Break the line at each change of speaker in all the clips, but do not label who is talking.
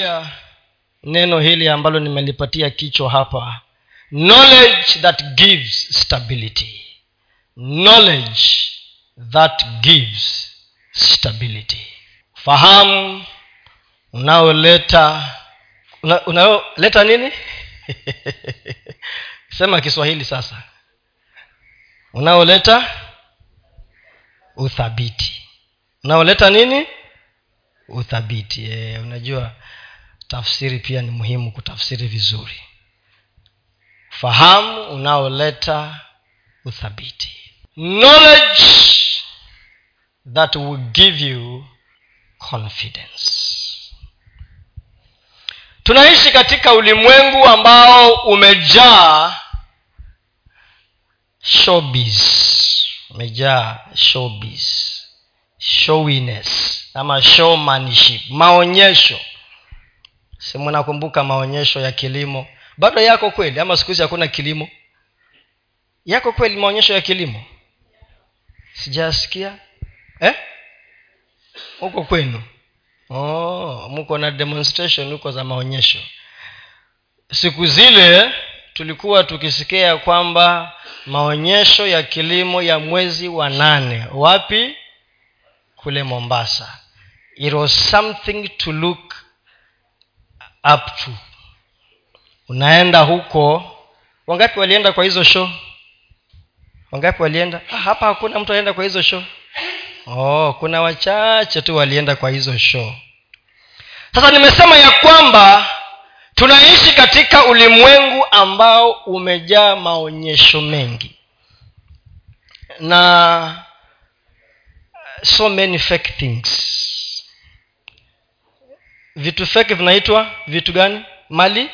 ya neno hili ambalo nimelipatia kichwa hapa knowledge that gives stability. Knowledge that gives stability. Fahamu unaoleta una- unaoleta nini? Sema kiswahili sasa. Unaoleta uthabiti. Unaoleta nini? Uthabiti. E, unajua tafsiri pia ni muhimu kutafsiri vizuri. Fahamu unaoleta uthabiti. Knowledge that will give you confidence. Tunaishi katika ulimwengu ambao umejaa showbiz. Umejaa showbiz. Showiness ama showmanship. Maonyesho simu nakumbuka maonyesho ya kilimo? Bado yako kweli ama siku hizi hakuna kilimo? Yako kweli maonyesho ya kilimo? Sijasikia. Eh? huko kwenu? Oh, mko na demonstration huko za maonyesho. Siku zile tulikuwa tukisikia kwamba maonyesho ya kilimo ya mwezi wa nane. Wapi? Kule mombasa. It was something to look up to. Unaenda huko. Wangapi walienda kwa hizo show? Wangapi walienda? Ah, hapa hakuna mtu alienda kwa hizo show. Oh kuna wachache tu walienda kwa hizo show. Sasa nimesema ya kwamba tunaishi katika ulimwengu ambao umejaa maonyesho mengi. Na so many fake things vitu feki vinaitwa vitu gani? Mali?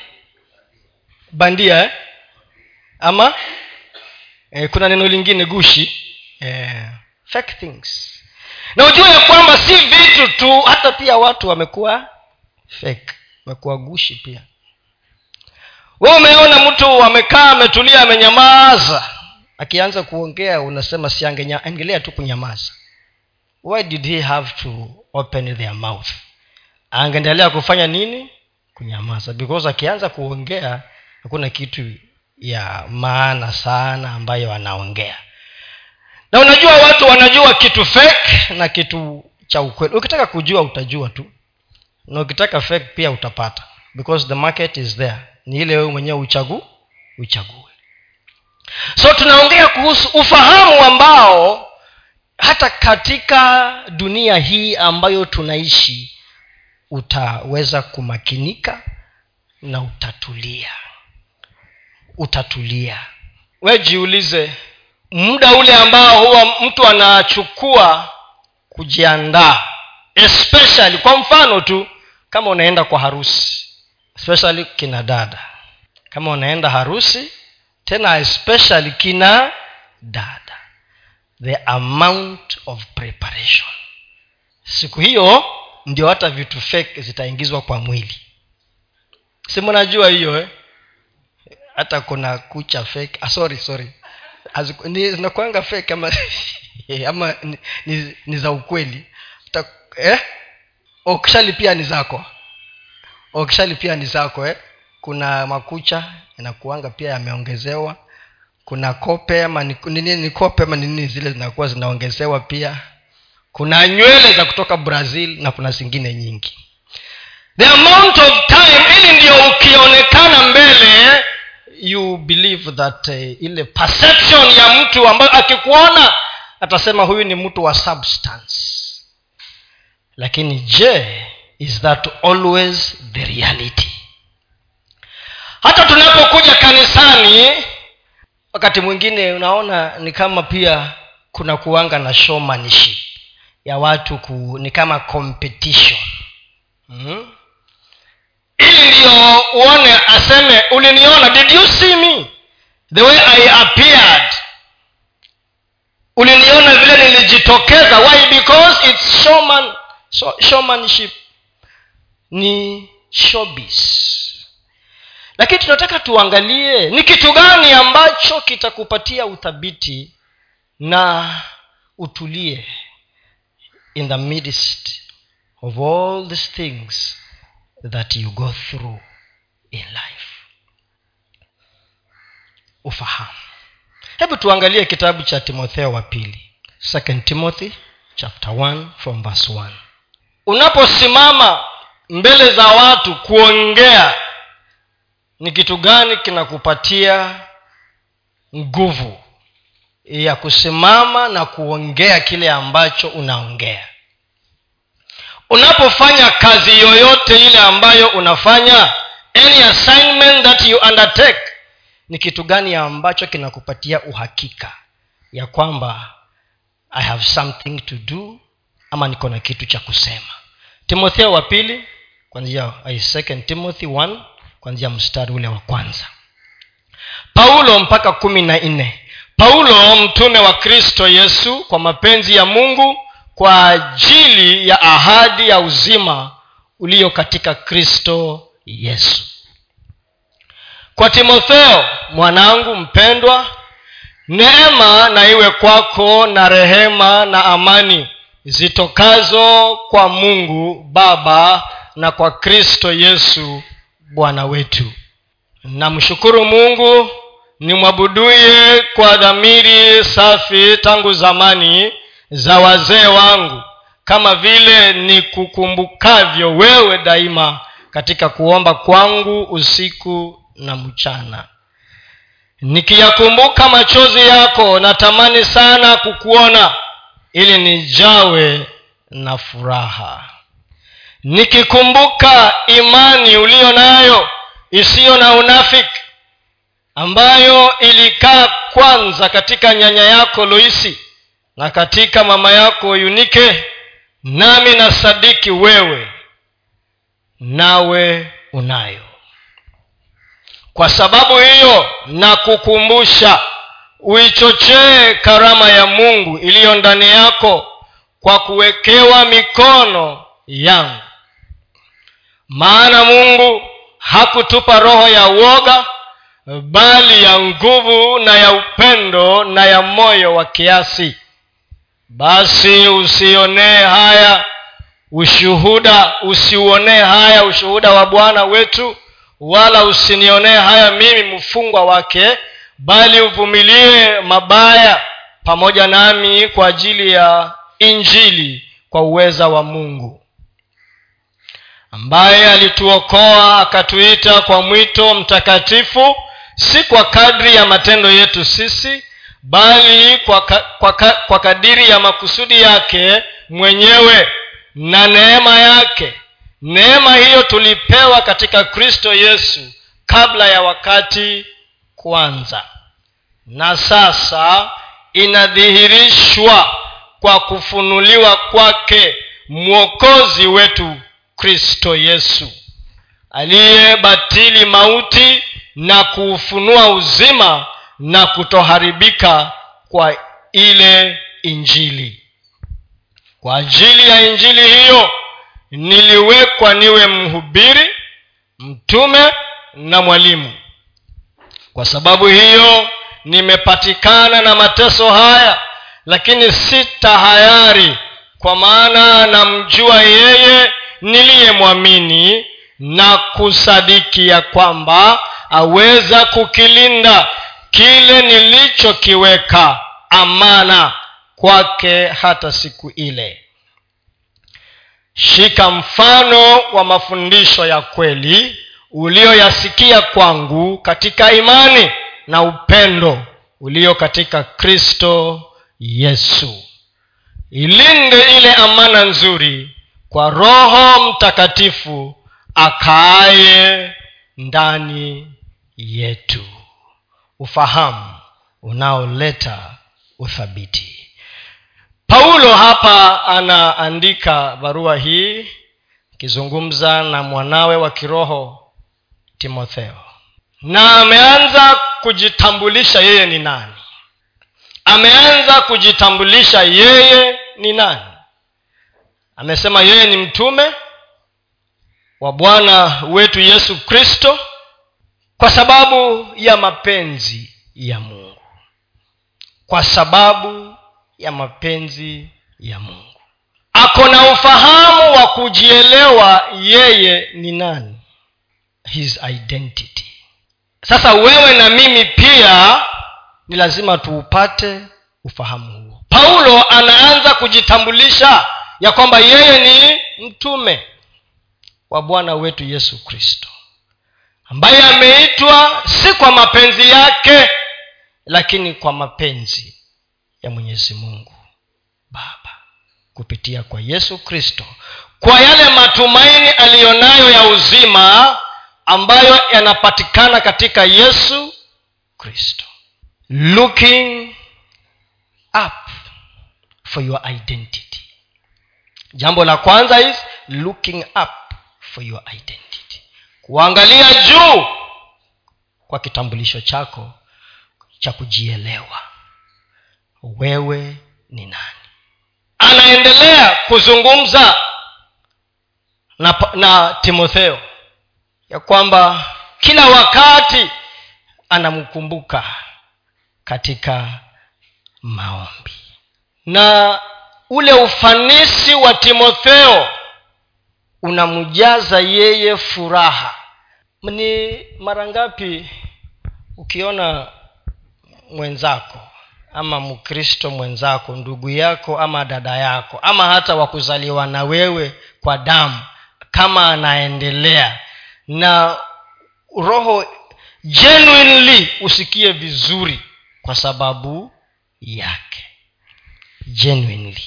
Bandia eh? ama eh, kuna neno lingine gushi. Eh, fake things. Na ujue ya kwamba si vitu tu hata pia watu wamekuwa fake. Wamekuwa gushi pia. We umeona mtu amekaa ametulia amenyamaza. Akianza kuongea unasema si angelea tu kunyamaza. Why did he have to open their mouth angeendelea kufanya nini? Kunyamaza. Because akianza kuongea hakuna kitu ya maana sana ambayo anaongea. Na unajua watu wanajua kitu fake na kitu cha ukweli. Ukitaka kujua utajua tu. Na ukitaka fake pia utapata. Because the market is there. Ni ile wewe mwenyewe uchagu uchague. So tunaongea kuhusu ufahamu ambao hata katika dunia hii ambayo tunaishi utaweza kumakinika na utatulia. Utatulia. We jiulize muda ule ambao huwa mtu anachukua kujiandaa especially kwa mfano tu kama unaenda kwa harusi especially kina dada. Kama unaenda harusi tena especially kina dada. The amount of preparation. Siku hiyo ndio hata vitu fake zitaingizwa kwa mwili. Si mnajua hiyo eh? hata kuna kucha fake. Ah, sorry sorry. Zinakwanga fake ama ama ni, ni, ni za ukweli. Hata eh? okshali pia ni zako. Okshali pia ni zako eh? kuna makucha inakuanga pia yameongezewa. Kuna kope ama ni, nini ni kope ama nini zile zinakuwa zinaongezewa pia kuna nywele za kutoka brazil na kuna zingine nyingi. The amount of time ili ndio ukionekana mbele you believe that uh, ile perception ya mtu ambayo akikuona atasema huyu ni mtu wa substance. Lakini je is that always the reality? Hata tunapokuja kanisani wakati mwingine unaona ni kama pia kuna kuanga na showmanship ya watu ku, ni kama competition. Hmm? ili uone aseme uliniona did you see me? The way i appeared. Uliniona vile nilijitokeza. Why? Because its showman, so, showmanship. Ni showbiz. Lakini tunataka tuangalie ni kitu gani ambacho kitakupatia uthabiti na utulie in the midst of all these things that you go through in life. Ufahamu. Hebu tuangalie kitabu cha timotheo wa pili. Second timothy chapter 1 from verse 1 unaposimama mbele za watu kuongea ni kitu gani kinakupatia nguvu ya kusimama na kuongea kile ambacho unaongea. Unapofanya kazi yoyote ile ambayo unafanya any assignment that you undertake ni kitu gani ambacho kinakupatia uhakika ya kwamba i have something to do ama niko na kitu cha kusema? Timotheo wa pili kwanzia second timothy 1 kwanzia mstari ule wa kwanza. Paulo mpaka kumi na nne paulo mtume wa kristo yesu kwa mapenzi ya mungu kwa ajili ya ahadi ya uzima ulio katika kristo yesu. Kwa timotheo mwanangu mpendwa neema na iwe kwako na rehema na amani zitokazo kwa mungu baba na kwa kristo yesu bwana wetu. Namshukuru mungu nimwabuduye kwa dhamiri safi tangu zamani za wazee wangu kama vile nikukumbukavyo wewe daima katika kuomba kwangu usiku na mchana. Nikiyakumbuka machozi yako natamani sana kukuona ili nijawe na furaha. Nikikumbuka imani uliyo nayo isiyo na unafiki ambayo ilikaa kwanza katika nyanya yako loisi na katika mama yako yunike nami na sadiki wewe nawe unayo. Kwa sababu hiyo nakukumbusha uichochee karama ya mungu iliyo ndani yako kwa kuwekewa mikono yangu. Maana mungu hakutupa roho ya uoga bali ya nguvu na ya upendo na ya moyo wa kiasi. Basi usionee haya ushuhuda usiuonee haya ushuhuda wa bwana wetu wala usinionee haya mimi mfungwa wake bali uvumilie mabaya pamoja nami kwa ajili ya injili kwa uweza wa mungu. Ambaye alituokoa akatuita kwa mwito mtakatifu si kwa kadri ya matendo yetu sisi bali kwa, ka, kwa, ka, kwa kadiri ya makusudi yake mwenyewe na neema yake. Neema hiyo tulipewa katika kristo yesu kabla ya wakati kwanza na sasa inadhihirishwa kwa kufunuliwa kwake mwokozi wetu kristo yesu aliyebatili mauti na kuufunua uzima na kutoharibika kwa ile injili. Kwa ajili ya injili hiyo niliwekwa niwe mhubiri mtume na mwalimu. Kwa sababu hiyo nimepatikana na mateso haya lakini si tahayari kwa maana namjua yeye niliyemwamini na kusadiki ya kwamba aweza kukilinda kile nilichokiweka amana kwake hata siku ile. Shika mfano wa mafundisho ya kweli ulioyasikia kwangu katika imani na upendo ulio katika kristo yesu. Ilinde ile amana nzuri kwa roho mtakatifu akaaye ndani yetu. Ufahamu unaoleta uthabiti. Paulo hapa anaandika barua hii akizungumza na mwanawe wa kiroho timotheo. Na ameanza kujitambulisha yeye ni nani? Ameanza kujitambulisha yeye ni nani? Amesema yeye ni mtume wa bwana wetu yesu kristo kwa sababu ya mapenzi ya mungu. Kwa sababu ya mapenzi ya mungu. Ako na ufahamu wa kujielewa yeye ni nani? His identity. Sasa wewe na mimi pia ni lazima tuupate ufahamu huo. Paulo anaanza kujitambulisha ya kwamba yeye ni mtume wa bwana wetu yesu kristo ambaye ameitwa si kwa mapenzi yake lakini kwa mapenzi ya mwenyezi mungu baba kupitia kwa yesu kristo kwa yale matumaini aliyonayo ya uzima ambayo yanapatikana katika yesu kristo. Looking up for your identity. Jambo la kwanza is looking up for your identity. Kuangalia juu kwa kitambulisho chako cha kujielewa. Wewe ni nani? Anaendelea kuzungumza na, na timotheo ya kwamba kila wakati anamkumbuka katika maombi. Na ule ufanisi wa timotheo unamjaza yeye furaha. Ni mara ngapi ukiona mwenzako ama mkristo mwenzako ndugu yako ama dada yako ama hata wakuzaliwa na wewe kwa damu kama anaendelea na roho genuinely usikie vizuri kwa sababu yake. Genuinely.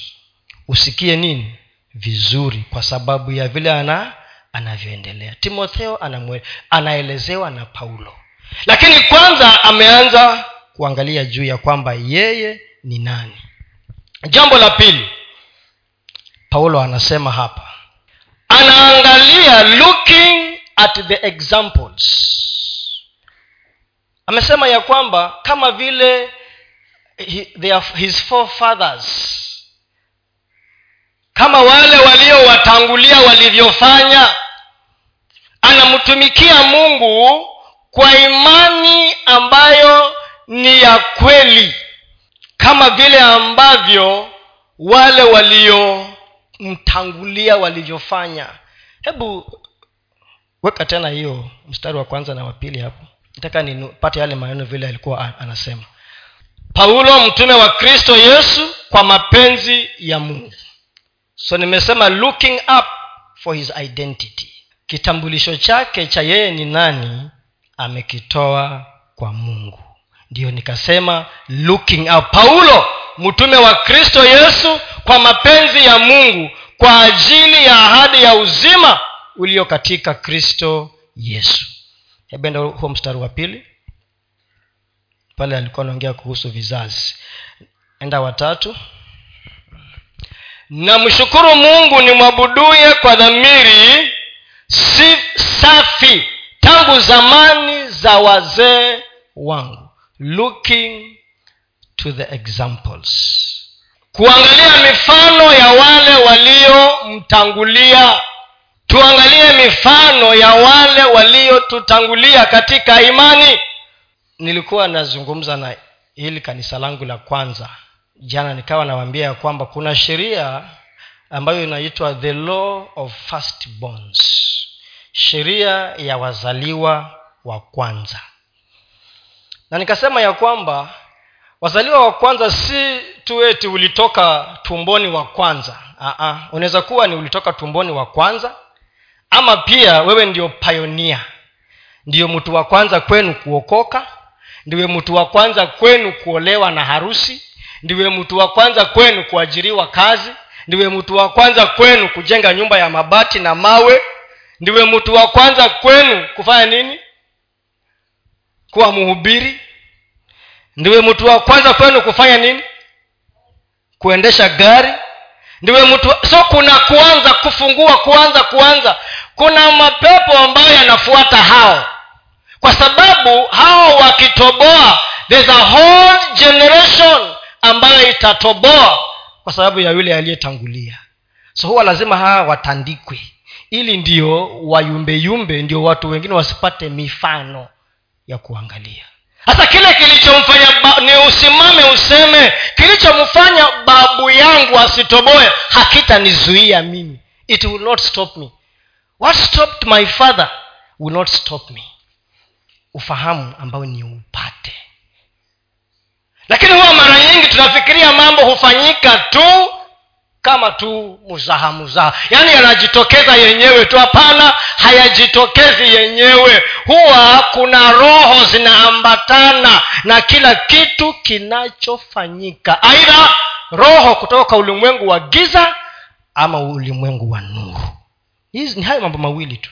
Usikie nini vizuri kwa sababu ya vile ana anavyoendelea. Timotheo anamwe, anaelezewa na paulo. Lakini kwanza ameanza kuangalia juu ya kwamba yeye ni nani. Jambo la pili paulo anasema hapa anaangalia looking at the examples. Amesema ya kwamba kama vile his forefathers kama wale waliowatangulia walivyofanya. Anamtumikia mungu kwa imani ambayo ni ya kweli kama vile ambavyo wale waliomtangulia walivyofanya. Hebu weka tena hiyo mstari wa kwanza na wapili hapo. Nataka nipate yale maneno vile alikuwa anasema. Paulo mtume wa kristo yesu kwa mapenzi ya mungu so nimesema looking up for his identity. Kitambulisho chake cha yeye ni nani amekitoa kwa mungu. Ndiyo nikasema looking up. Paulo mtume wa kristo yesu kwa mapenzi ya mungu kwa ajili ya ahadi ya uzima ulio katika kristo yesu. Hebenda huo mstari wa pili. Pale alikuwa anaongea kuhusu vizazi. Enda watatu namshukuru mungu nimwabuduye kwa dhamiri si safi tangu zamani za wazee wangu. Looking to the examples. Kuangalia mifano ya wale waliomtangulia. Tuangalie mifano ya wale waliotutangulia katika imani. Nilikuwa nazungumza na hili kanisa langu la kwanza jana nikawa nawaambia ya kwamba kuna sheria ambayo inaitwa the law of first bonds sheria ya wazaliwa wa kwanza. Na nikasema ya kwamba wazaliwa wa kwanza si tu eti ulitoka tumboni wa kwanza. Unaweza kuwa ni ulitoka tumboni wa kwanza ama pia wewe ndio payonia ndiyo mtu wa kwanza kwenu kuokoka ndiwe mtu wa kwanza kwenu kuolewa na harusi ndiwe mtu wa kwanza kwenu kuajiriwa kazi. Ndiwe mtu wa kwanza kwenu kujenga nyumba ya mabati na mawe. Ndiwe mtu wa kwanza kwenu kufanya nini? Kuwa mhubiri. Ndiwe mtu wa kwanza kwenu kufanya nini? Kuendesha gari. Ndiwe mtu so kuna kuanza kufungua kuanza kuanza. Kuna mapepo ambayo yanafuata hao. Kwa sababu hao wakitoboa there's a whole generation ambayo itatoboa kwa sababu ya yule aliyetangulia. So huwa lazima hawa watandikwe. Ili ndio wayumbeyumbe ndio watu wengine wasipate mifano ya kuangalia. Hasa kile kilichomfanya ni usimame useme kilichomfanya babu yangu asitoboe hakitanizuia mimi. It will not stop me. What stopped my father will not stop me. Ufahamu ambao ni upate lakini huwa mara nyingi tunafikiria mambo hufanyika tu kama tu muzaha muzaha. Yaani yanajitokeza yenyewe tu hapana hayajitokezi yenyewe. Huwa kuna roho zinaambatana na kila kitu kinachofanyika. Aidha roho kutoka kwa ulimwengu wa giza ama ulimwengu wa nuru. Hizi ni hayo mambo mawili tu.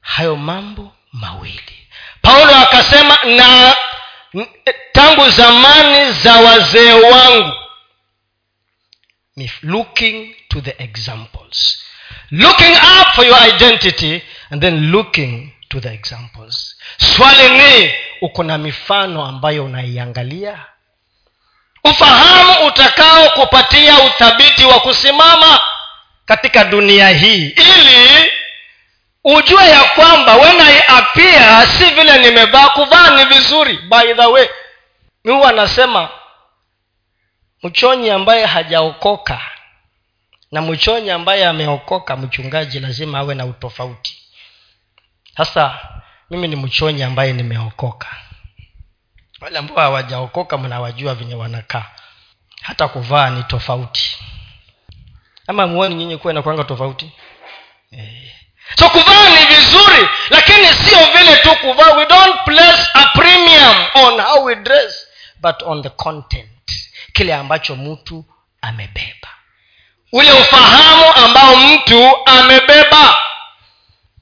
Hayo mambo mawili. Paulo akasema na tangu zamani za wazee wangu. Looking to the examples. Looking up for your identity and then looking to the examples. Swali ni uko na mifano ambayo unaiangalia? Ufahamu utakao kupatia uthabiti wa kusimama katika dunia hii ili ujue ya kwamba when i appear si vile nimevaa kuvaa ni vizuri. By the way mi huwa anasema mchonyi ambaye hajaokoka na mchonyi ambaye ameokoka mchungaji lazima awe na utofauti. Sasa mimi ni mchonyi ambaye nimeokoka. Wale ambao hawajaokoka mnawajua venye wanakaa. Hata kuvaa ni tofauti. Ama muoni nyinyi kuwa inakwanga tofauti? Eh. So kuvaa ni vizuri lakini sio vile tu kuvaa. We don't place a premium on how we dress but on the content kile ambacho mtu amebeba. Ule ufahamu ambao mtu amebeba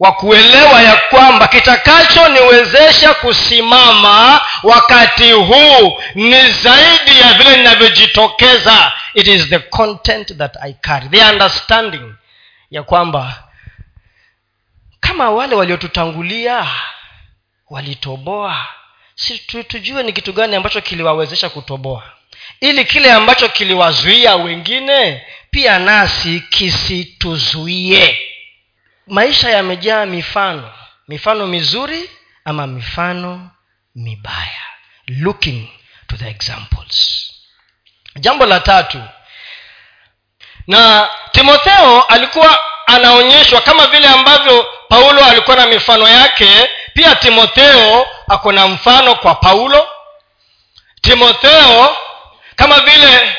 wa kuelewa ya kwamba kitakachoniwezesha kusimama wakati huu ni zaidi ya vile ninavyojitokeza. It is the content that i carry. The understanding ya kwamba kama wale waliotutangulia walitoboa. Si tujue ni kitu gani ambacho kiliwawezesha kutoboa. Ili kile ambacho kiliwazuia wengine pia nasi kisituzuie. Maisha yamejaa mifano. Mifano mizuri ama mifano mibaya. Looking to the examples. Jambo la tatu. Na timotheo alikuwa anaonyeshwa kama vile ambavyo paulo alikuwa na mifano yake. Pia timotheo ako na mfano kwa paulo. Timotheo kama vile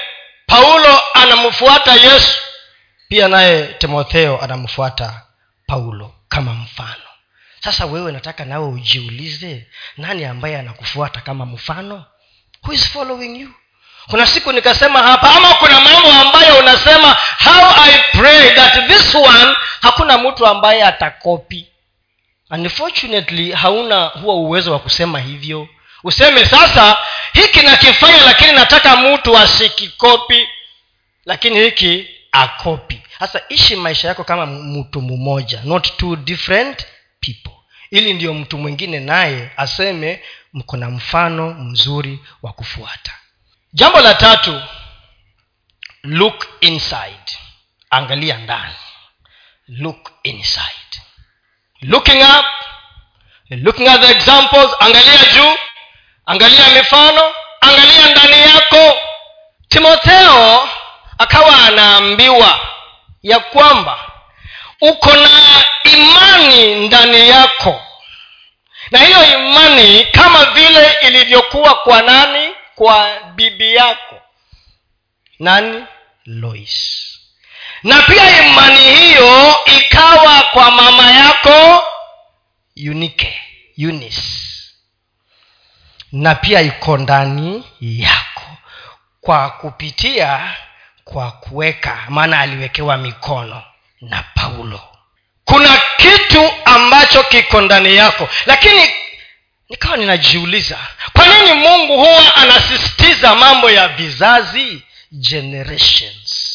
paulo anamfuata yesu pia naye timotheo anamfuata paulo kama mfano. Sasa wewe nataka nawe ujiulize nani ambaye anakufuata kama mfano? Who is following you kuna siku nikasema hapa ama kuna mambo ambayo unasema how i pray that this one hakuna mtu ambaye atakopi. Unfortunately hauna huwa uwezo wa kusema hivyo. Useme sasa hiki nakifanya lakini nataka mtu asikikopi lakini hiki akopi. Sasa ishi maisha yako kama mtu mmoja not two different people. Ili ndiyo mtu mwingine naye aseme mko na mfano mzuri wa kufuata jambo la tatu look inside. Angalia ndani. Look inside. Looking up looking at the examples angalia juu angalia mifano angalia ndani yako. Timotheo akawa anaambiwa ya kwamba uko na imani ndani yako. Na hiyo imani kama vile ilivyokuwa kwa nani kwa bibi yako. Nani? Lois. Na pia imani hiyo ikawa kwa mama yako unike Eunice. Na pia iko ndani yako. Kwa kupitia kwa kuweka maana aliwekewa mikono na paulo. Kuna kitu ambacho kiko ndani yako lakini nikawa ninajiuliza kwa nini mungu huwa anasisitiza mambo ya vizazi? Generations.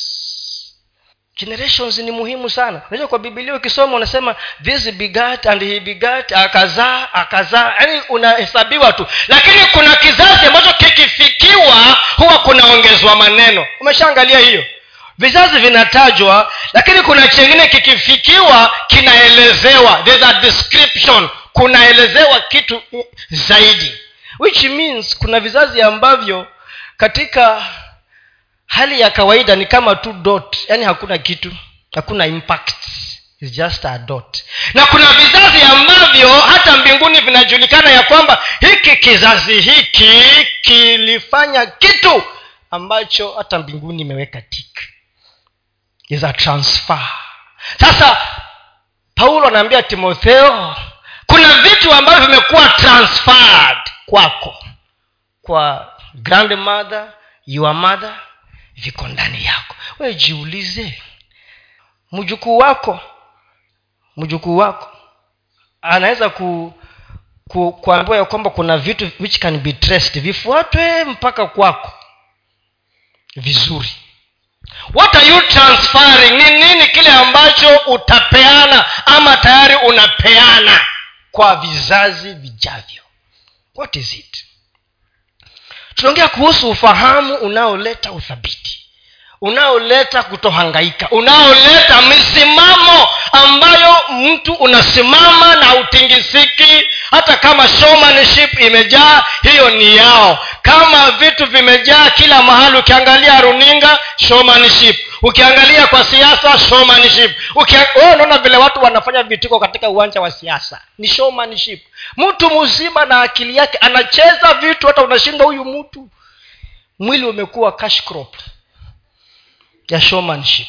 Generations ni muhimu sana. Unajua kwa bibilia ukisoma unasema this begat and he begat akazaa akazaa. Yaani unahesabiwa tu. Lakini kuna kizazi ambacho kikifikiwa huwa kunaongezwa maneno. Umeshaangalia hiyo? Vizazi vinatajwa lakini kuna chengine kikifikiwa kinaelezewa. There's a description kunaelezewa kitu zaidi. Which means kuna vizazi ambavyo katika hali ya kawaida ni kama tu dot. Yani hakuna kitu hakuna impact. It's just a dot. Na kuna vizazi ambavyo hata mbinguni vinajulikana ya kwamba hiki kizazi hiki kilifanya kitu ambacho hata mbinguni imeweka tik is a transfer. Sasa paulo anaambia timotheo kuna vitu ambavyo vimekuwa transferred kwako. Kwa grandmother your mother viko ndani yako. We jiulize mjukuu wako mjukuu wako anaweza ku, ku kuambiwa ya kwamba kuna vitu which can be traced vifuatwe mpaka kwako vizuri. What are you transferring? Ni nini kile ambacho utapeana ama tayari unapeana kwa vizazi vijavyo. What is it? Tunaongea kuhusu ufahamu unaoleta uthabiti unaoleta kutohangaika unaoleta misimamo ambayo mtu unasimama na utingisiki hata kama showmanship imejaa hiyo ni yao. Kama vitu vimejaa kila mahali ukiangalia runinga showmanship. Ukiangalia kwa siasa showmanship. Unaona vile watu wanafanya vituko katika uwanja wa siasa. Ni showmanship. Mtu mzima na akili yake anacheza vitu hata unashinda huyu mtu. Mwili umekuwa cash crop ya showmanship.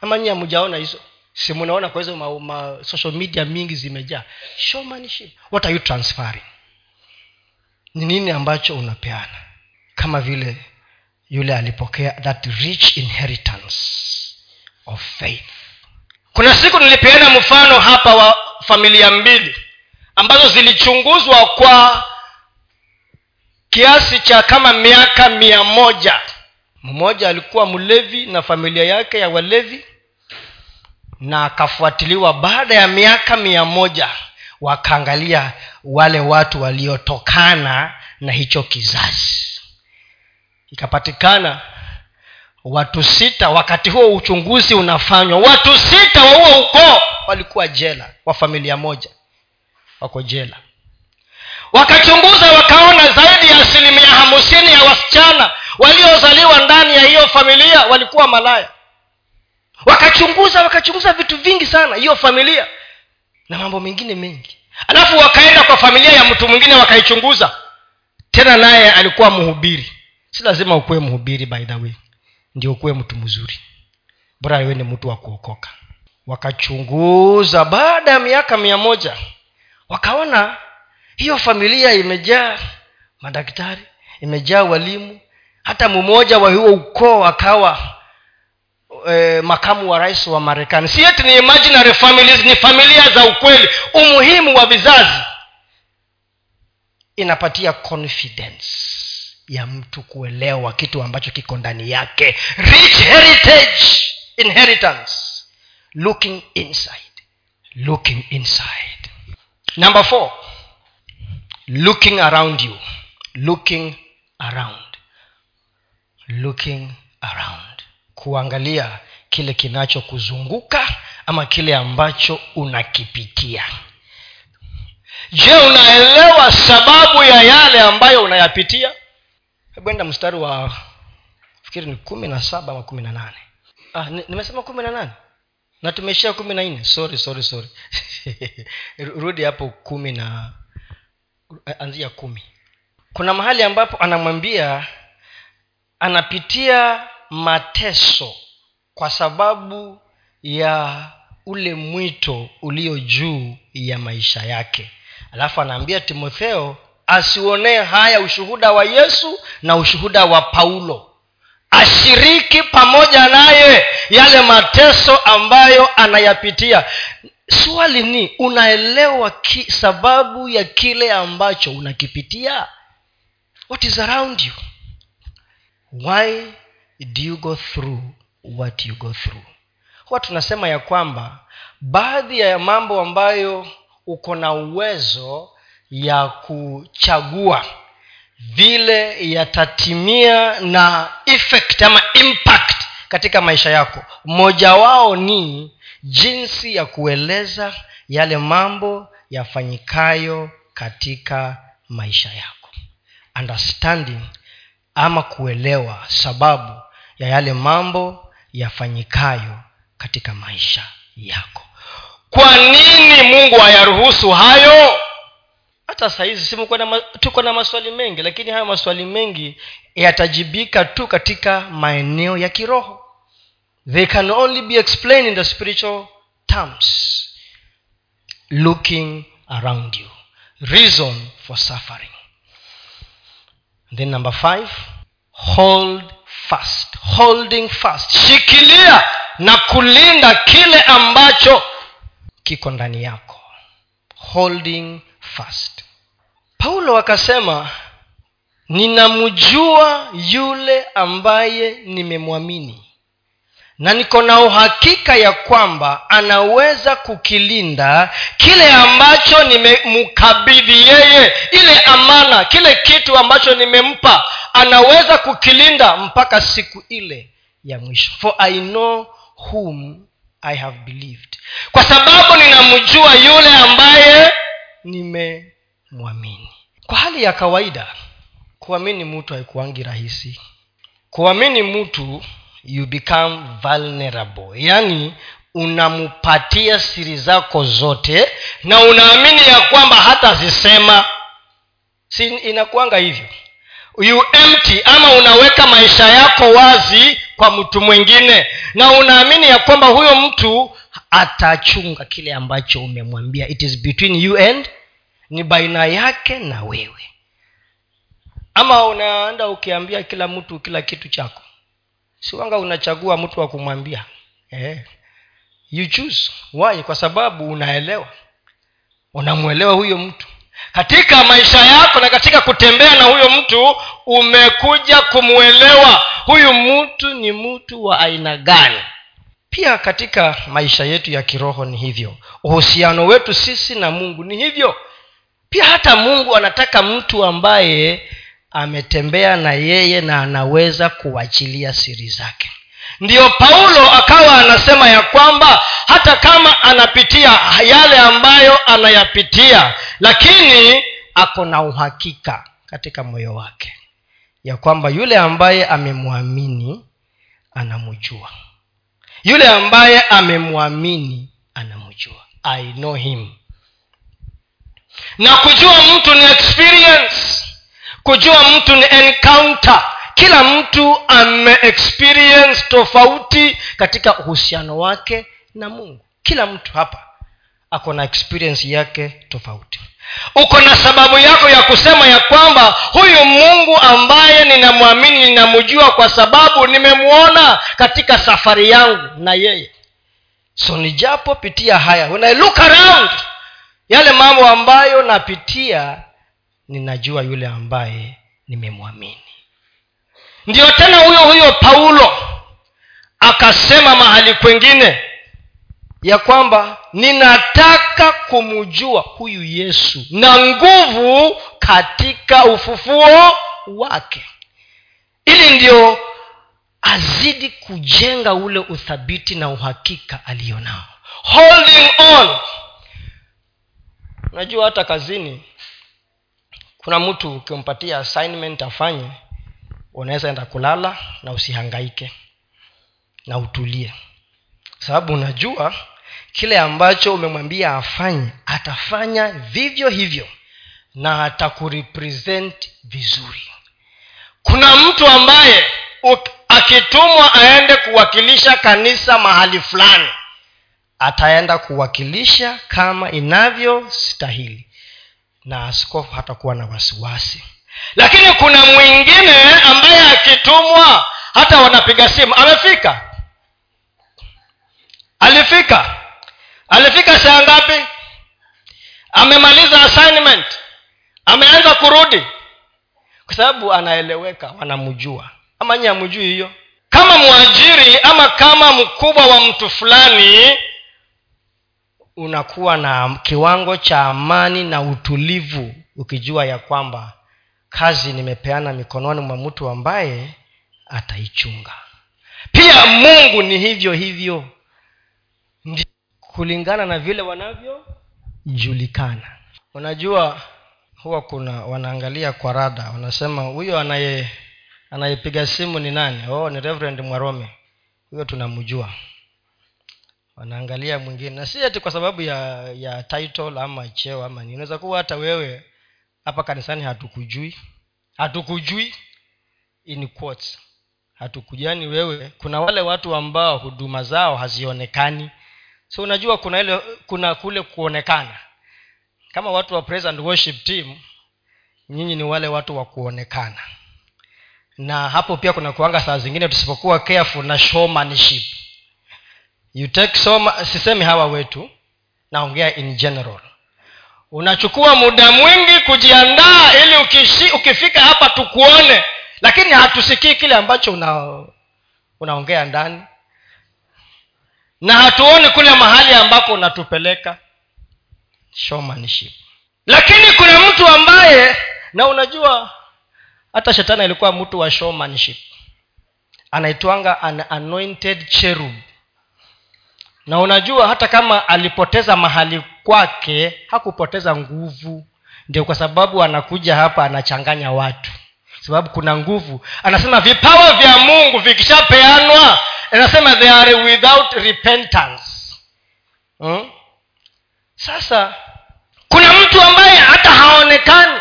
Ama nyie hamjaona hizo si munaona kwa hizo ma, ma, social media mingi zimejaa? Showmanship. What are you transferring? Ni nini ambacho unapeana? Kama vile yule alipokea that rich inheritance of faith. Kuna siku nilipeana mfano hapa wa familia mbili ambazo zilichunguzwa kwa kiasi cha kama miaka mia moja mmoja alikuwa mlevi na familia yake ya walevi na akafuatiliwa baada ya miaka mia moja wakaangalia wale watu waliotokana na hicho kizazi. Ikapatikana watu sita wakati huo uchunguzi unafanywa watu sita wa huo ukoo walikuwa jela wa familia moja wako jela wakachunguza wakaona zaidi ya asilimia hamsini ya wasichana waliozaliwa ndani ya hiyo familia walikuwa malaya. Wakachunguza wakachunguza vitu vingi sana hiyo familia na mambo mengine mengi. Alafu wakaenda kwa familia ya mtu mwingine wakaichunguza. Tena naye alikuwa mhubiri. Si lazima ukuwe mhubiri by the way. Ndio ukuwe mtu mzuri. Bora wewe ni mtu wa kuokoka. Wakachunguza. Baada ya miaka mia moja wakaona hiyo familia imejaa madaktari imejaa walimu. Hata mmoja wa huo ukoo akawa e, makamu wa rais wa marekani. Si eti ni imaginary families ni familia za ukweli. Umuhimu wa vizazi inapatia confidence ya mtu kuelewa kitu ambacho kiko ndani yake. Rich heritage inheritance. Looking inside. Looking inside. Number four looking around you. Looking around. Looking around. Kuangalia kile kinachokuzunguka ama kile ambacho unakipitia. Je unaelewa sababu ya yale ambayo unayapitia? Hebu mstari wa fikiri ni kumi na saba ama kumi na nane. Ah, nimesema kumi na nane. Na tumeishia kumi na nne. Sorry sorry sorry. Rudi hapo kumi na anzia kumi. Kuna mahali ambapo anamwambia anapitia mateso kwa sababu ya ule mwito ulio juu ya maisha yake. Alafu anaambia timotheo asionee haya ushuhuda wa yesu na ushuhuda wa paulo. Ashiriki pamoja naye yale mateso ambayo anayapitia swali ni unaelewa ki, sababu ya kile ambacho unakipitia? What is around you? Why do you go through what you go through? Huwa tunasema ya kwamba baadhi ya mambo ambayo uko na uwezo ya kuchagua vile yatatimia na effect ama impact katika maisha yako. Mmoja wao ni jinsi ya kueleza yale mambo yafanyikayo katika maisha yako. Understanding ama kuelewa sababu ya yale mambo yafanyikayo katika maisha yako. Kwa nini mungu ayaruhusu hayo? Hata sahizi simu tuko na maswali mengi lakini hayo maswali mengi yatajibika tu katika maeneo ya kiroho they can only be explained in the spiritual terms. Looking around you. Reason for suffering. Then number five. Hold fast. Holding fast. Shikilia na kulinda kile ambacho kiko ndani yako. Holding fast. Paulo akasema ninamjua yule ambaye nimemwamini na niko na uhakika ya kwamba anaweza kukilinda kile ambacho nimemkabidhi yeye ile amana kile kitu ambacho nimempa. Anaweza kukilinda mpaka siku ile ya mwisho. For i know whom i have believed. Kwa sababu ninamjua yule ambaye nimemwamini. Kwa hali ya kawaida kuamini mtu haikuangi rahisi. Kuamini mtu you become vulnerable. Yaani unampatia siri zako zote na unaamini ya kwamba hatazisema si inakuanga hivyo? You empty ama unaweka maisha yako wazi kwa mtu mwingine na unaamini ya kwamba huyo mtu atachunga kile ambacho umemwambia. It is between you and ni baina yake na wewe. Ama unaenda ukiambia kila mtu kila kitu chako siwanga unachagua mtu wa kumwambia eh. you choose. Why? Kwa sababu unaelewa. Unamwelewa huyo mtu. Katika maisha yako na katika kutembea na huyo mtu umekuja kumwelewa huyu mtu ni mtu wa aina gani. Pia katika maisha yetu ya kiroho ni hivyo. Uhusiano wetu sisi na mungu ni hivyo. Pia hata mungu anataka mtu ambaye ametembea na yeye na anaweza kuachilia siri zake. Ndiyo paulo akawa anasema ya kwamba hata kama anapitia yale ambayo anayapitia lakini ako na uhakika katika moyo wake ya kwamba yule ambaye amemwamini anamjua. Yule ambaye amemwamini anamjua. I know him. Na kujua mtu ni experience kujua mtu ni encounter. Kila mtu ame experience tofauti katika uhusiano wake na mungu. Kila mtu hapa ako na experience yake tofauti. Uko na sababu yako ya kusema ya kwamba huyu mungu ambaye ninamwamini ninamjua kwa sababu nimemwona katika safari yangu na yeye. So nijapopitia haya when I look around yale mambo ambayo napitia ninajua yule ambaye nimemwamini. Ndiyo tena huyo huyo paulo akasema mahali kwengine ya kwamba ninataka kumjua huyu yesu na nguvu katika ufufuo wake. Ili ndio azidi kujenga ule uthabiti na uhakika aliyonao holding on. Unajua hata kazini kuna mtu ukimpatia assignment afanye unaweza enda kulala na usihangaike na utulie. Sababu unajua kile ambacho umemwambia afanye atafanya vivyo hivyo na atakurepresent vizuri. Kuna mtu ambaye akitumwa aende kuwakilisha kanisa mahali fulani ataenda kuwakilisha kama inavyostahili na askofu hatakuwa na wasiwasi. Lakini kuna mwingine ambaye akitumwa hata wanapiga simu amefika. Alifika. Alifika saa ngapi? Amemaliza assignment. Ameanza kurudi. Kwa sababu anaeleweka wanamjua. Ama nyi amjui hiyo? Kama mwajiri ama kama mkubwa wa mtu fulani unakuwa na kiwango cha amani na utulivu ukijua ya kwamba kazi nimepeana mikononi mwa mtu ambaye ataichunga. Pia mungu ni hivyo hivyo. Kulingana na vile wanavyojulikana. Unajua huwa kuna wanaangalia kwa rada wanasema huyo anaye anayepiga simu ni nani? Oh ni reverend mwarome. Huyo tunamjua wanaangalia mwingine. Na si ati kwa sababu ya ya title ama cheo ama ni unaweza kuwa hata wewe hapa kanisani hatukujui. Hatukujui in quotes. Hatukujani wewe kuna wale watu ambao huduma zao hazionekani. So unajua kuna ile kuna kule kuonekana. Kama watu wa and worship team nyinyi ni wale watu wa kuonekana. Na hapo pia kuna kuanga saa zingine tusipokuwa careful na showmanship you take so sisemi hawa wetu naongea in general. Unachukua muda mwingi kujiandaa ili ukishi, ukifika hapa tukuone lakini hatusikii kile ambacho una unaongea ndani. Na hatuoni kule mahali ambapo unatupeleka. Showmanship lakini kuna mtu ambaye na unajua hata shetani alikuwa mtu wa showmanship anaitwanga an anointed cherub na unajua hata kama alipoteza mahali kwake hakupoteza nguvu. Ndio kwa sababu anakuja hapa anachanganya watu. Sababu kuna nguvu. Anasema vipawa vya mungu vikishapeanwa anasema they are without repentance. Hmm? sasa kuna mtu ambaye hata haonekani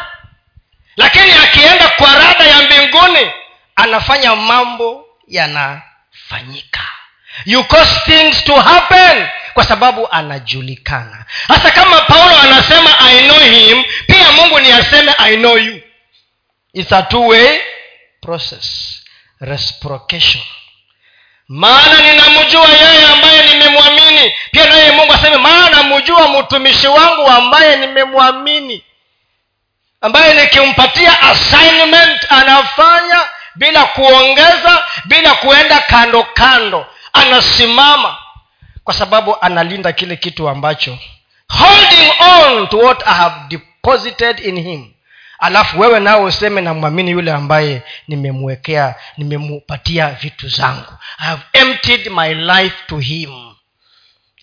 lakini akienda kwa rada ya mbinguni anafanya mambo yanafanyika you cause things to happen kwa sababu anajulikana. Hasa kama paulo anasema i know him pia mungu ni aseme i know you. Its a two way process. Reciprocation. Maana ninamjua yeye ambaye nimemwamini. Pia naye mungu aseme maana namjua mtumishi wangu ambaye nimemwamini. Ambaye nikimpatia assignment anafanya bila kuongeza bila kuenda kando kando anasimama kwa sababu analinda kile kitu ambacho holding on to what i have deposited in him. Alafu wewe nao useme namwamini yule ambaye nimemwekea nimemupatia vitu zangu. I have emptied my life to him.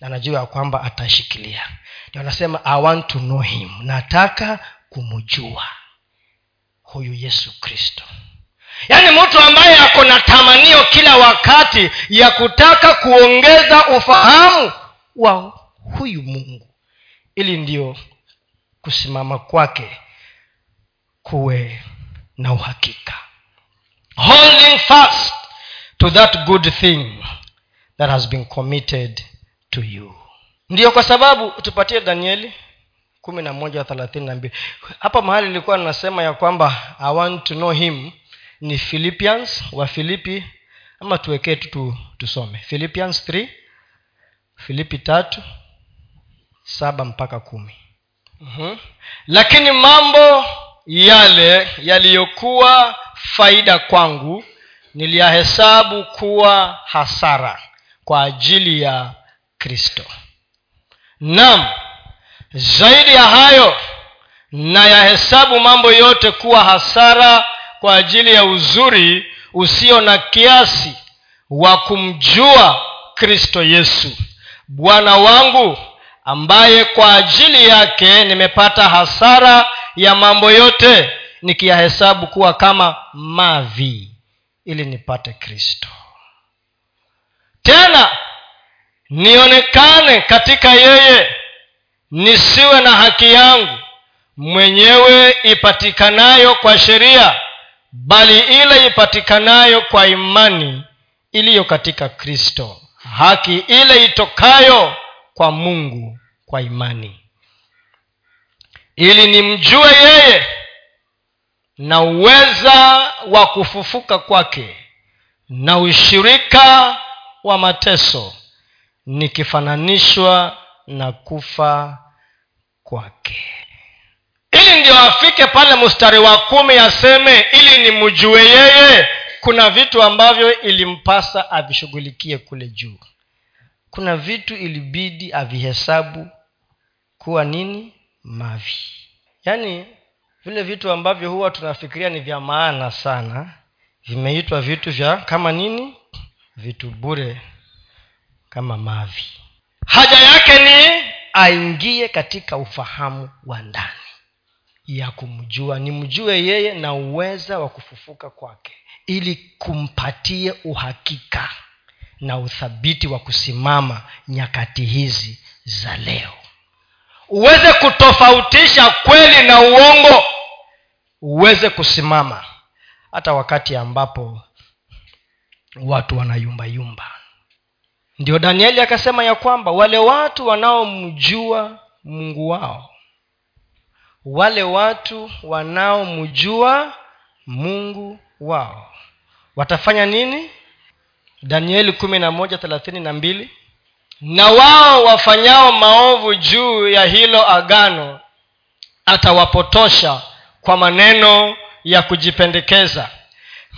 Anajua ya kwamba atashikilia. Ndio anasema i want to know him. Nataka kumjua huyu yesu kristo yaani mtu ambaye ako na tamanio kila wakati ya kutaka kuongeza ufahamu wa huyu mungu. Ili ndio kusimama kwake kuwe na uhakika. Holding fast to that good thing that has been committed to you. Ndiyo kwa sababu tupatie danieli kumi na moja thelathini na mbili. Hapa mahali ilikuwa nasema ya kwamba i want to know him ni philippians wa filipi. Ama tuwekee tu tusome. Philippians 3 filipi tatu saba mpaka kumi. Uh-huh. lakini mambo yale yaliyokuwa faida kwangu niliyahesabu kuwa hasara kwa ajili ya kristo. Nam zaidi ya hayo nayahesabu mambo yote kuwa hasara kwa ajili ya uzuri usio na kiasi wa kumjua kristo yesu. Bwana wangu ambaye kwa ajili yake nimepata hasara ya mambo yote nikiyahesabu kuwa kama mavi ili nipate kristo. Tena nionekane katika yeye nisiwe na haki yangu mwenyewe ipatikanayo kwa sheria bali ile ipatikanayo kwa imani iliyo katika kristo. Haki ile itokayo kwa mungu kwa imani. Ili nimjue yeye na uweza wa kufufuka kwake na ushirika wa mateso nikifananishwa na kufa kwake ili ndio afike pale mstari wa kumi aseme ili nimjue yeye. Kuna vitu ambavyo ilimpasa avishughulikie kule juu. Kuna vitu ilibidi avihesabu kuwa nini? Mavi. Yaani vile vitu ambavyo huwa tunafikiria ni vya maana sana vimeitwa vitu vya kama nini? Vitu bure kama mavi. Haja yake ni aingie katika ufahamu wa ndani ya kumjua. Nimjue yeye na uweza wa kufufuka kwake ili kumpatie uhakika na uthabiti wa kusimama nyakati hizi za leo. Uweze kutofautisha kweli na uongo. Uweze kusimama. Hata wakati ambapo watu wanayumbayumba ndio danieli akasema ya kwamba wale watu wanaomjua mungu wao wale watu wanaomjua mungu wao. Watafanya nini? Danieli kumi na moja thelathini na mbili. Na wao wafanyao maovu juu ya hilo agano atawapotosha kwa maneno ya kujipendekeza.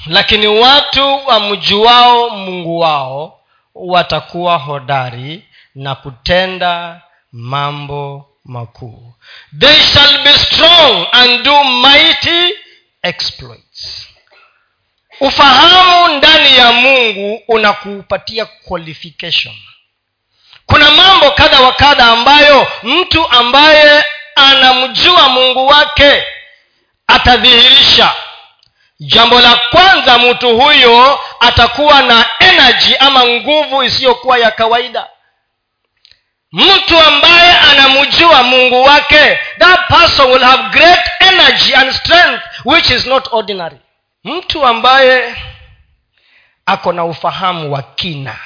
Lakini watu wamjuao mungu wao watakuwa hodari na kutenda mambo makuu. They shall be strong and do mighty exploits. Ufahamu ndani ya mungu unakupatia qualification. Kuna mambo kadha wa kadha ambayo mtu ambaye anamjua mungu wake atadhihirisha. Jambo la kwanza mtu huyo atakuwa na energy ama nguvu isiyokuwa ya kawaida. Mtu ambaye anamjua mungu wake. That person will have great energy and strength which is not ordinary. Mtu ambaye ako na ufahamu wa kina.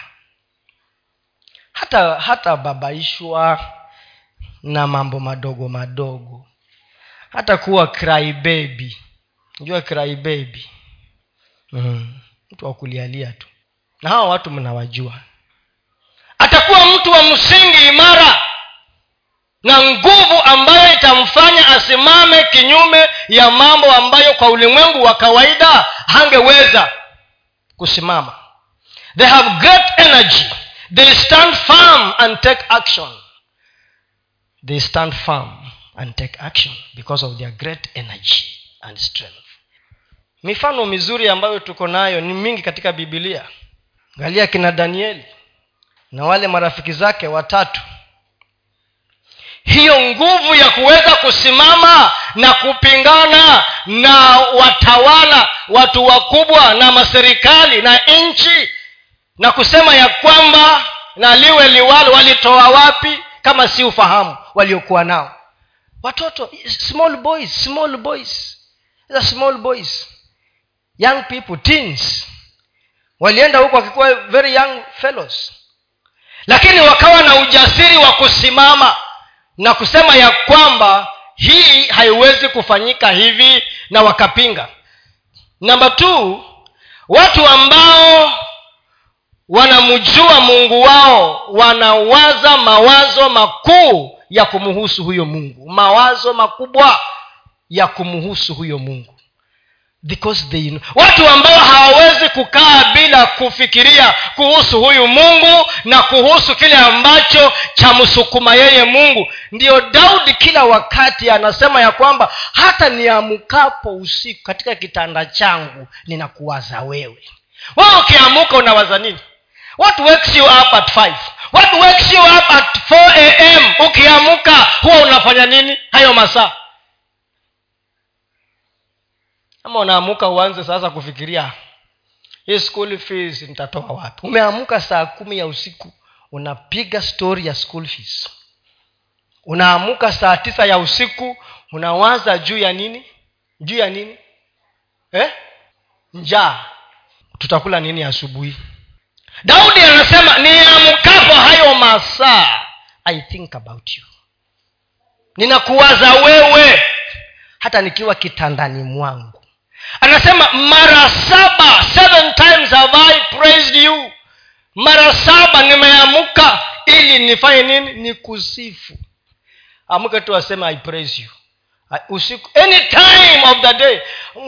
Hata hatababaishwa na mambo madogo madogo. Hata kuwa cry jua cry mm. mtu wa kulialia tu. Na hawa watu mnawajua. Atakuwa mtu wa msingi imara na nguvu ambayo itamfanya asimame kinyume ya mambo ambayo kwa ulimwengu wa kawaida hangeweza kusimama. They have great energy. They stand firm and take action. They stand firm and take action because of their great energy and strength. Mifano mizuri ambayo tuko nayo ni mingi katika bibilia angalia kina danieli na wale marafiki zake watatu hiyo nguvu ya kuweza kusimama na kupingana na watawala watu wakubwa na maserikali na nchi na kusema ya kwamba na liwe liwalo walitoa wapi? Kama si ufahamu waliokuwa nao. Watoto small boys small boys. Small boys. Young people teens. Walienda huko wakikuwa very young fellows. Lakini wakawa na ujasiri wa kusimama na kusema ya kwamba hii haiwezi kufanyika hivi na wakapinga. Namba t watu ambao wanamjua mungu wao wanawaza mawazo makuu ya kumhusu huyo mungu mawazo makubwa ya kumhusu huyo mungu because they know. watu ambao hawawezi kukaa bila kufikiria kuhusu huyu mungu na kuhusu kile ambacho chamsukuma yeye mungu. Ndiyo daudi kila wakati anasema ya kwamba hata niamkapo usiku katika kitanda changu ninakuwaza wewe. Wewe ukiamuka unawaza nini? What wakes you up at five? What wakes you up at 4 am ukiamuka huwa unafanya nini? Hayo masaa ama unaamuka uanze sasa kufikiria hii school fees nitatoa wapi? Umeamuka saa kumi ya usiku unapiga stori ya school fees. Unaamuka saa tisa ya usiku unawaza juu ya nini? Juu ya nini? Eh? njaa. Tutakula nini asubuhi? Daudi anasema niamkapo hayo masaa i think about you. Ninakuwaza wewe hata nikiwa kitandani mwangu anasema mara saba seven times have i praised you. Mara saba nimeamka ili nifanye nini? Nikusifu. Amke tu aseme i praise you. Usiku any time of the day.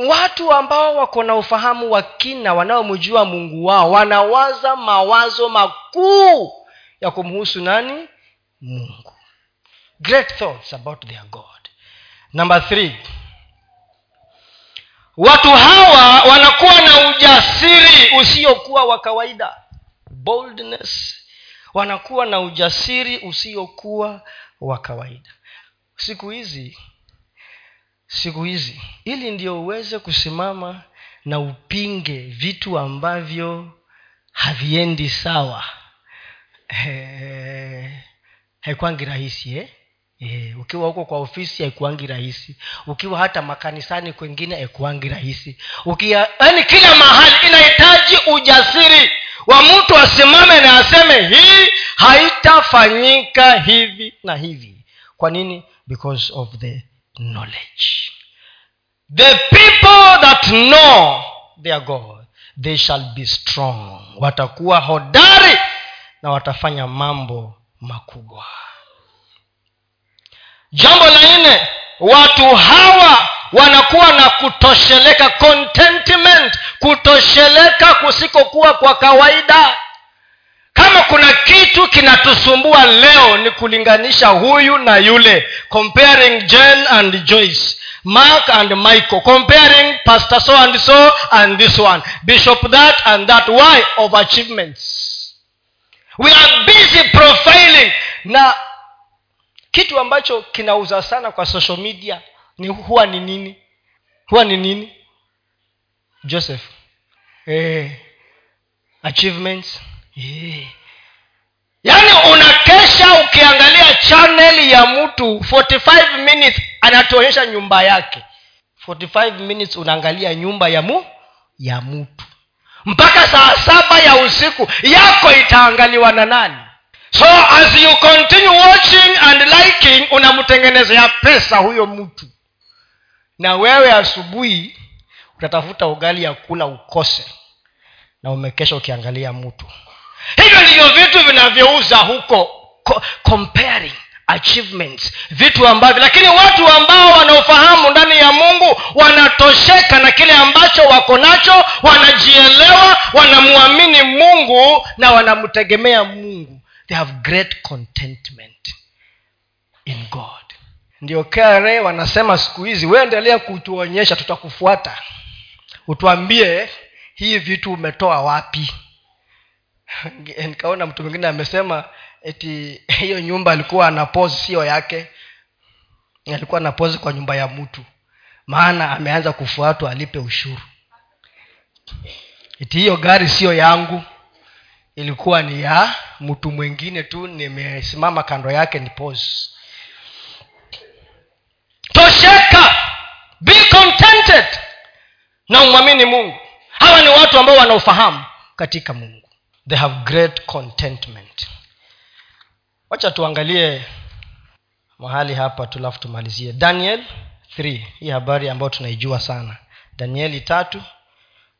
Watu ambao wako na ufahamu wa kina wanaomjua mungu wao wanawaza mawazo makuu ya kumhusu nani? Mungu. Great thoughts about their god. Number three watu hawa wanakuwa na ujasiri. Usiokuwa wa kawaida. Boldness. Wanakuwa na ujasiri usiokuwa wa kawaida. Siku hizi siku hizi ili ndio uweze kusimama na upinge vitu ambavyo haviendi sawa. Haikwangi rahisi eh? E, ukiwa huko kwa ofisi haikuangi rahisi. Ukiwa hata makanisani kwengine haikuangi rahisi. Ukia yaani kila mahali inahitaji ujasiri wa mtu asimame na aseme hii haitafanyika hivi na hivi. Kwa nini? Because of the knowledge. The people that know their god they shall be strong. Watakuwa hodari na watafanya mambo makubwa jambo la nne watu hawa wanakuwa na kutosheleka contentment kutosheleka kusikokuwa kwa kawaida. Kama kuna kitu kinatusumbua leo ni kulinganisha huyu na yule. Comparing jane and joyce mark and michael. Comparing pastor so and so and this one. Bishop that and that. Why? Of achievements. We are busy profiling. Na kitu ambacho kinauza sana kwa social media ni huwa ni nini? Huwa ni nini? Joseph. Eh, achievements. Eh. yaani unakesha ukiangalia chaneli ya mtu 45 minutes anatuonyesha nyumba yake. 45 minutes unaangalia nyumba ya mu ya mtu. Mpaka saa saba ya usiku yako itaangaliwa na nani so as you continue watching and liking unamtengenezea pesa huyo mtu. Na wewe asubuhi utatafuta ugali ya kula ukose. Na umekesha ukiangalia mtu. Hivyo ndivyo vitu vinavyouza huko. Comparing achievements. Vitu ambavyo lakini watu ambao wanaofahamu ndani ya mungu wanatosheka na kile ambacho wako nacho wanajielewa wanamwamini mungu na wanamtegemea mungu they have great contentment in god. Ndio kare wanasema siku hizi weendelea kutuonyesha tutakufuata. Utuambie hii vitu umetoa wapi? Nikaona mtu mwingine amesema eti hiyo nyumba alikuwa ana pozi sio yake. Alikuwa na pozi kwa nyumba ya mtu. Maana ameanza kufuatwa alipe ushuru. Eti hiyo gari siyo yangu ilikuwa ni ya mtu mwingine tu nimesimama kando yake ni pose tosheka! Be contented! Na umwamini mungu. Hawa ni watu ambao wanaofahamu katika mungu. They have great contentment. Wacha tuangalie mahali hapa tulafu tumalizie. Daniel 3 hii habari ambayo tunaijua sana. Danieli tatu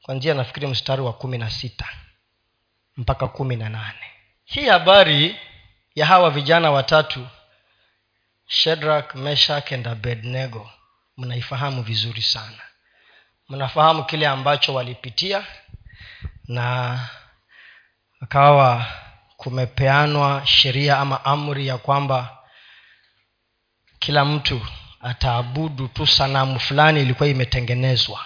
kwanzia nafikiri mstari wa kumi na sita mpaka kumi na nane. Hii habari ya hawa vijana watatu shedrak meshak and abednego mnaifahamu vizuri sana. Mnafahamu kile ambacho walipitia na akawa kumepeanwa sheria ama amri ya kwamba kila mtu ataabudu tu sanamu fulani ilikuwa imetengenezwa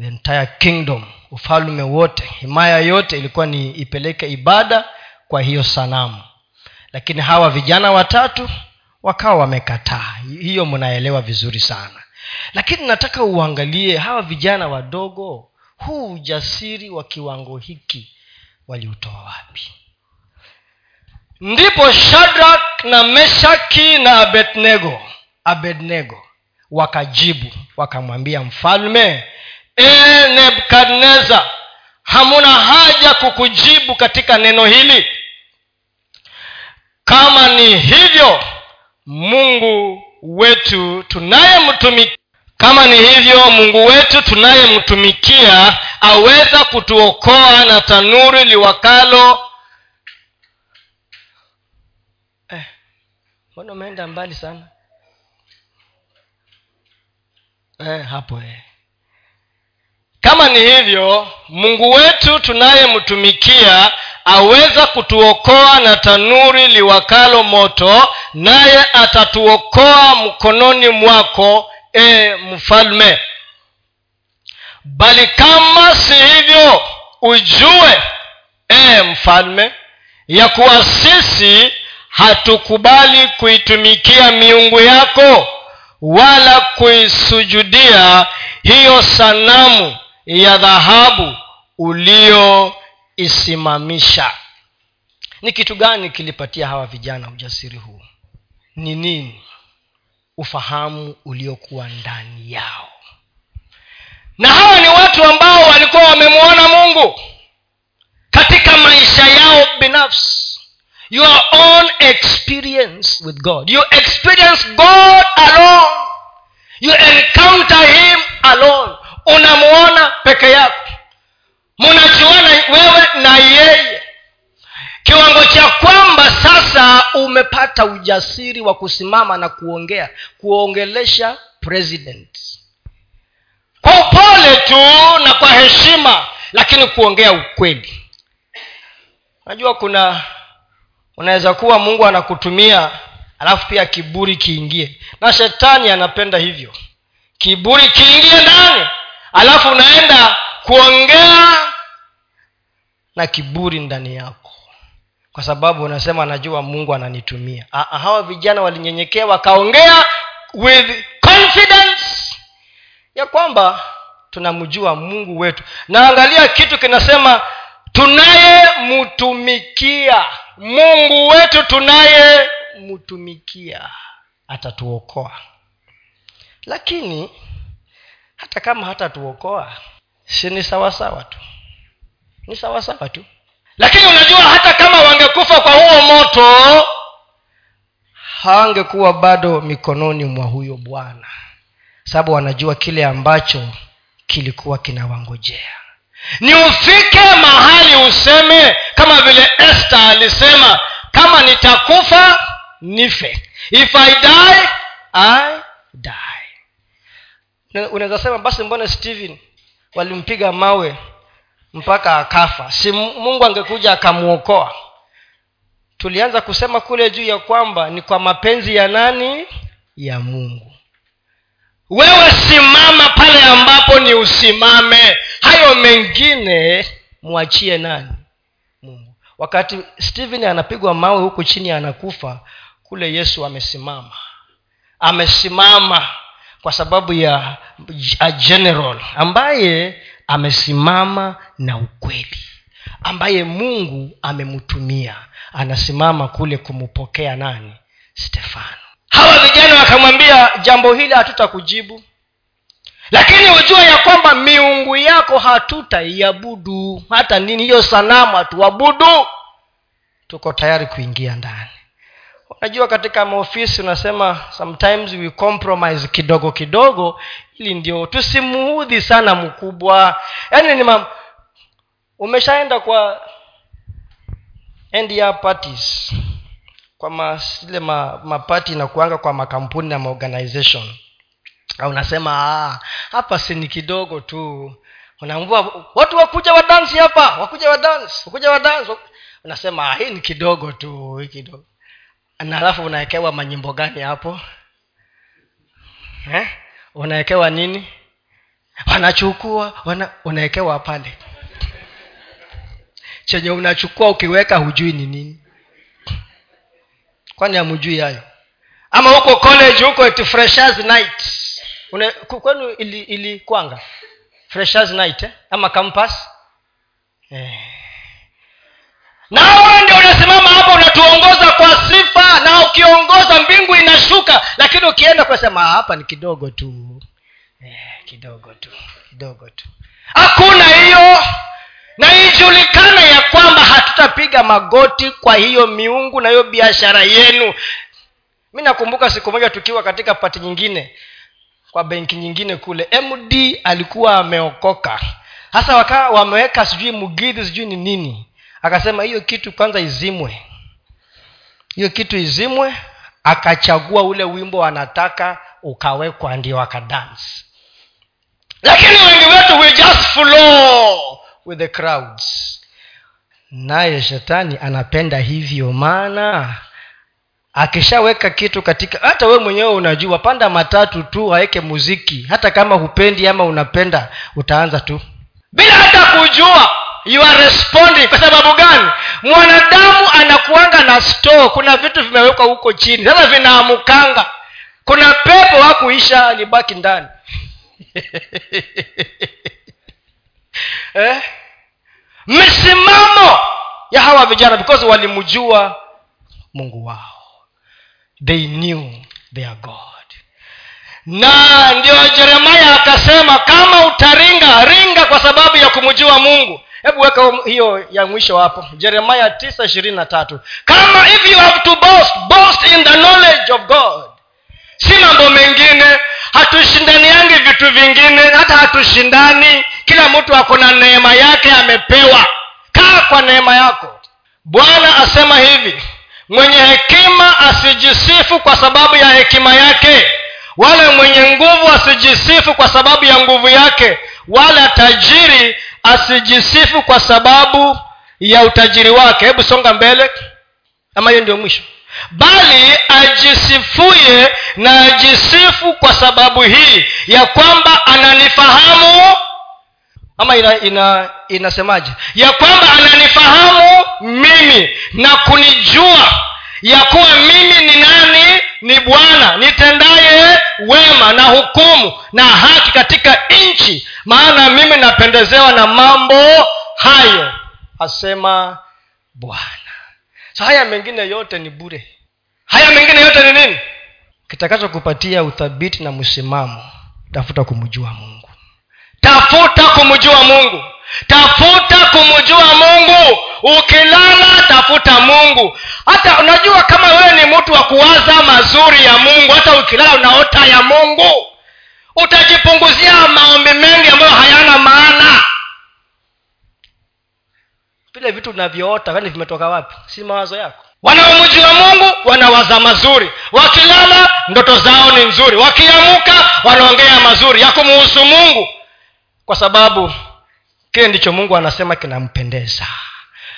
the entire kingdom ufalme wote himaya yote ilikuwa ni ipeleke ibada kwa hiyo sanamu. Lakini hawa vijana watatu wakawa wamekataa. Hiyo mnaelewa vizuri sana. Lakini nataka uangalie hawa vijana wadogo huu ujasiri wa kiwango hiki waliutoa wapi? Ndipo shadrak na meshaki na abednego abednego wakajibu wakamwambia mfalme ee nebukadnezar hamuna haja kukujibu katika neno hili. Kama ni hivyo mungu wetu tunayemtumikia kama ni hivyo mungu wetu tunayemtumikia aweza kutuokoa na tanuri liwakalo. Eh, umeenda mbali sana? Eh, hapo eh kama ni hivyo mungu wetu tunayemtumikia aweza kutuokoa na tanuri liwakalo moto naye atatuokoa mkononi mwako e mfalme. Bali kama si hivyo ujue e mfalme ya kuwa sisi hatukubali kuitumikia miungu yako wala kuisujudia hiyo sanamu ya dhahabu ulioisimamisha ni kitu gani kilipatia hawa vijana ujasiri huu? Ni nini? Ufahamu uliokuwa ndani yao. Na hawa ni watu ambao walikuwa wamemwona mungu katika maisha yao binafsi. Your own experience with god. You experience god alone. You encounter him alone unamwona peke yako munajuana wewe na yeye. Kiwango cha kwamba sasa umepata ujasiri wa kusimama na kuongea kuongelesha president. Kwa upole tu na kwa heshima lakini kuongea ukweli. Unajua kuna unaweza kuwa mungu anakutumia alafu pia kiburi kiingie. Na shetani anapenda hivyo. Kiburi kiingie ndani alafu unaenda kuongea na kiburi ndani yako. Kwa sababu unasema anajua mungu ananitumia. Aa, hawa vijana walinyenyekea wakaongea with confidence ya kwamba tunamjua mungu wetu. Naangalia kitu kinasema tunayemtumikia mungu wetu tunayemtumikia atatuokoa. Lakini hata kama hatatuokoa si ni sawasawa tu. Ni sawasawa tu. Lakini unajua hata kama wangekufa kwa huo moto hawangekuwa bado mikononi mwa huyo bwana. Sababu wanajua kile ambacho kilikuwa kinawangojea. Ni ufike mahali useme kama vile este alisema kama nitakufa nife. If i die i die unaweza sema basi mbona stephen walimpiga mawe mpaka akafa? Si mungu angekuja akamwokoa. Tulianza kusema kule juu ya kwamba ni kwa mapenzi ya nani? Ya mungu. Wewe simama pale ambapo ni usimame. Hayo mengine mwachie nani? Mungu. Wakati stephen anapigwa mawe huku chini anakufa kule yesu amesimama. Amesimama kwa sababu ya a general ambaye amesimama na ukweli ambaye mungu amemtumia. Anasimama kule kumpokea nani? Stefano. Hawa vijana wakamwambia jambo hili hatutakujibu lakini hujua ya kwamba miungu yako hatutaiabudu. Hata nini hiyo sanamu hatuabudu. Tuko tayari kuingia ndani unajua katika maofisi unasema sometimes we compromise kidogo kidogo ili ndio tusimuudhi sana mkubwa. Yaani ni mam umeshaenda kwa NDR parties kwa masile ma, mapati inakuanga kwa makampuni na maorganization. Unasema ah, hapa si ni kidogo tu. Unaambua watu wakuja wadansi hapa wakuja wadansi wakuja wadansi unasema ah, hii ni kidogo tu hii kidogo na alafu unawekewa manyimbo gani hapo? Eh? unawekewa nini? Wanachukua wana, unawekewa pale. Chenye unachukua ukiweka hujui ni nini. Kwani hamjui hayo? Ama huko college huko at freshers night. Kwenu ili, ili kwanga? Freshers night eh? ama campus? Eh. Na ndio unasimama unatuongoza kwa sifa na ukiongoza mbingu inashuka. Lakini ukienda kunasema hapa ni kidogo tu. Eh, kidogo tu kidogo tu. Hakuna hiyo. Na ijulikana ya kwamba hatutapiga magoti kwa hiyo miungu na hiyo biashara yenu. Mi nakumbuka siku moja tukiwa katika pati nyingine kwa benki nyingine kule md alikuwa ameokoka. Hasa wakaa wameweka sijui mugidhi sijui ni nini. Akasema hiyo kitu kwanza izimwe hiyo kitu izimwe akachagua ule wimbo anataka ukawekwa ndio akadansi lakini wengi wetu we just flow with the crowds. Naye shetani anapenda hivyo maana akishaweka kitu katika hata we mwenyewe unajua panda matatu tu aweke muziki. Hata kama hupendi ama unapenda utaanza tu. Bila hata kujua you are responding. Kwa sababu gani? Mwanadamu anakuanga na store. Kuna vitu vimewekwa huko chini. Sasa vinaamukanga. Kuna pepo hakuisha alibaki ndani. Eh? misimamo ya hawa vijana because walimjua mungu wao. They knew their god. Na ndio jeremaya akasema kama utaringa ringa kwa sababu ya kumjua mungu hebu weka hiyo ya mwisho hapo. Jeremaya tisa ishirini na tatu. Kama if you have to boast boast in the knowledge of god. Si mambo mengine. Hatushindaniangi vitu vingine. Hata hatushindani. Kila mtu ako na neema yake amepewa. Kaa kwa neema yako. Bwana asema hivi mwenye hekima asijisifu kwa sababu ya hekima yake wala mwenye nguvu asijisifu kwa sababu ya nguvu yake wala tajiri asijisifu kwa sababu ya utajiri wake. Hebu songa mbele ama hiyo ndio mwisho. Bali ajisifuye na ajisifu kwa sababu hii ya kwamba ananifahamu ama ina, ina inasemaje? Ya kwamba ananifahamu mimi na kunijua ya kuwa mimi ni nani ni bwana nitendaye wema na hukumu na haki katika nchi. Maana mimi napendezewa na mambo hayo asema bwana. So haya mengine yote ni bure. Haya mengine yote ni nini? Kitakachokupatia uthabiti na msimamo tafuta kumjua mungu. Tafuta kumjua mungu. Tafuta kumjua ukilala tafuta mungu. Hata unajua kama wewe ni mtu wa kuwaza mazuri ya mungu hata ukilala unaota ya mungu. Utajipunguzia maombi mengi ambayo hayana maana. Vile vitu unavyoota ani vimetoka wapi? Si mawazo yako. Wanaomjua mungu wanawaza mazuri. Wakilala ndoto zao ni nzuri. Wakiamuka wanaongea mazuri ya kumuhusu mungu. Kwa sababu kile ndicho mungu anasema kinampendeza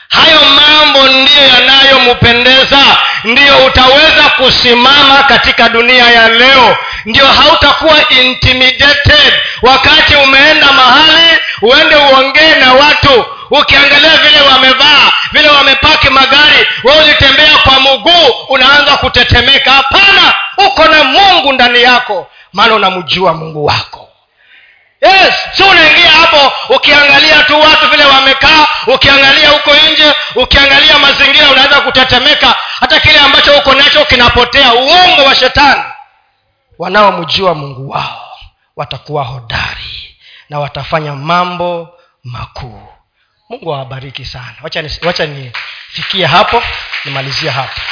hayo mambo ndiyo yanayompendeza ndiyo utaweza kusimama katika dunia ya leo. Ndio hautakuwa intimidated. Wakati umeenda mahali uende uongee na watu. Ukiangalia vile wamevaa vile wamepaki magari we ulitembea kwa mguu unaanza kutetemeka. Hapana uko na mungu ndani yako. Maana unamjua mungu wako yes si unaingia hapo ukiangalia tu watu vile wamekaa ukiangalia huko nje ukiangalia mazingira unaweza kutetemeka. Hata kile ambacho uko nacho kinapotea uongo wa shetani. Wanaomjua mungu wao watakuwa hodari na watafanya mambo makuu. Mungu awabariki sana. Wacha nifikie hapo nimalizie hapo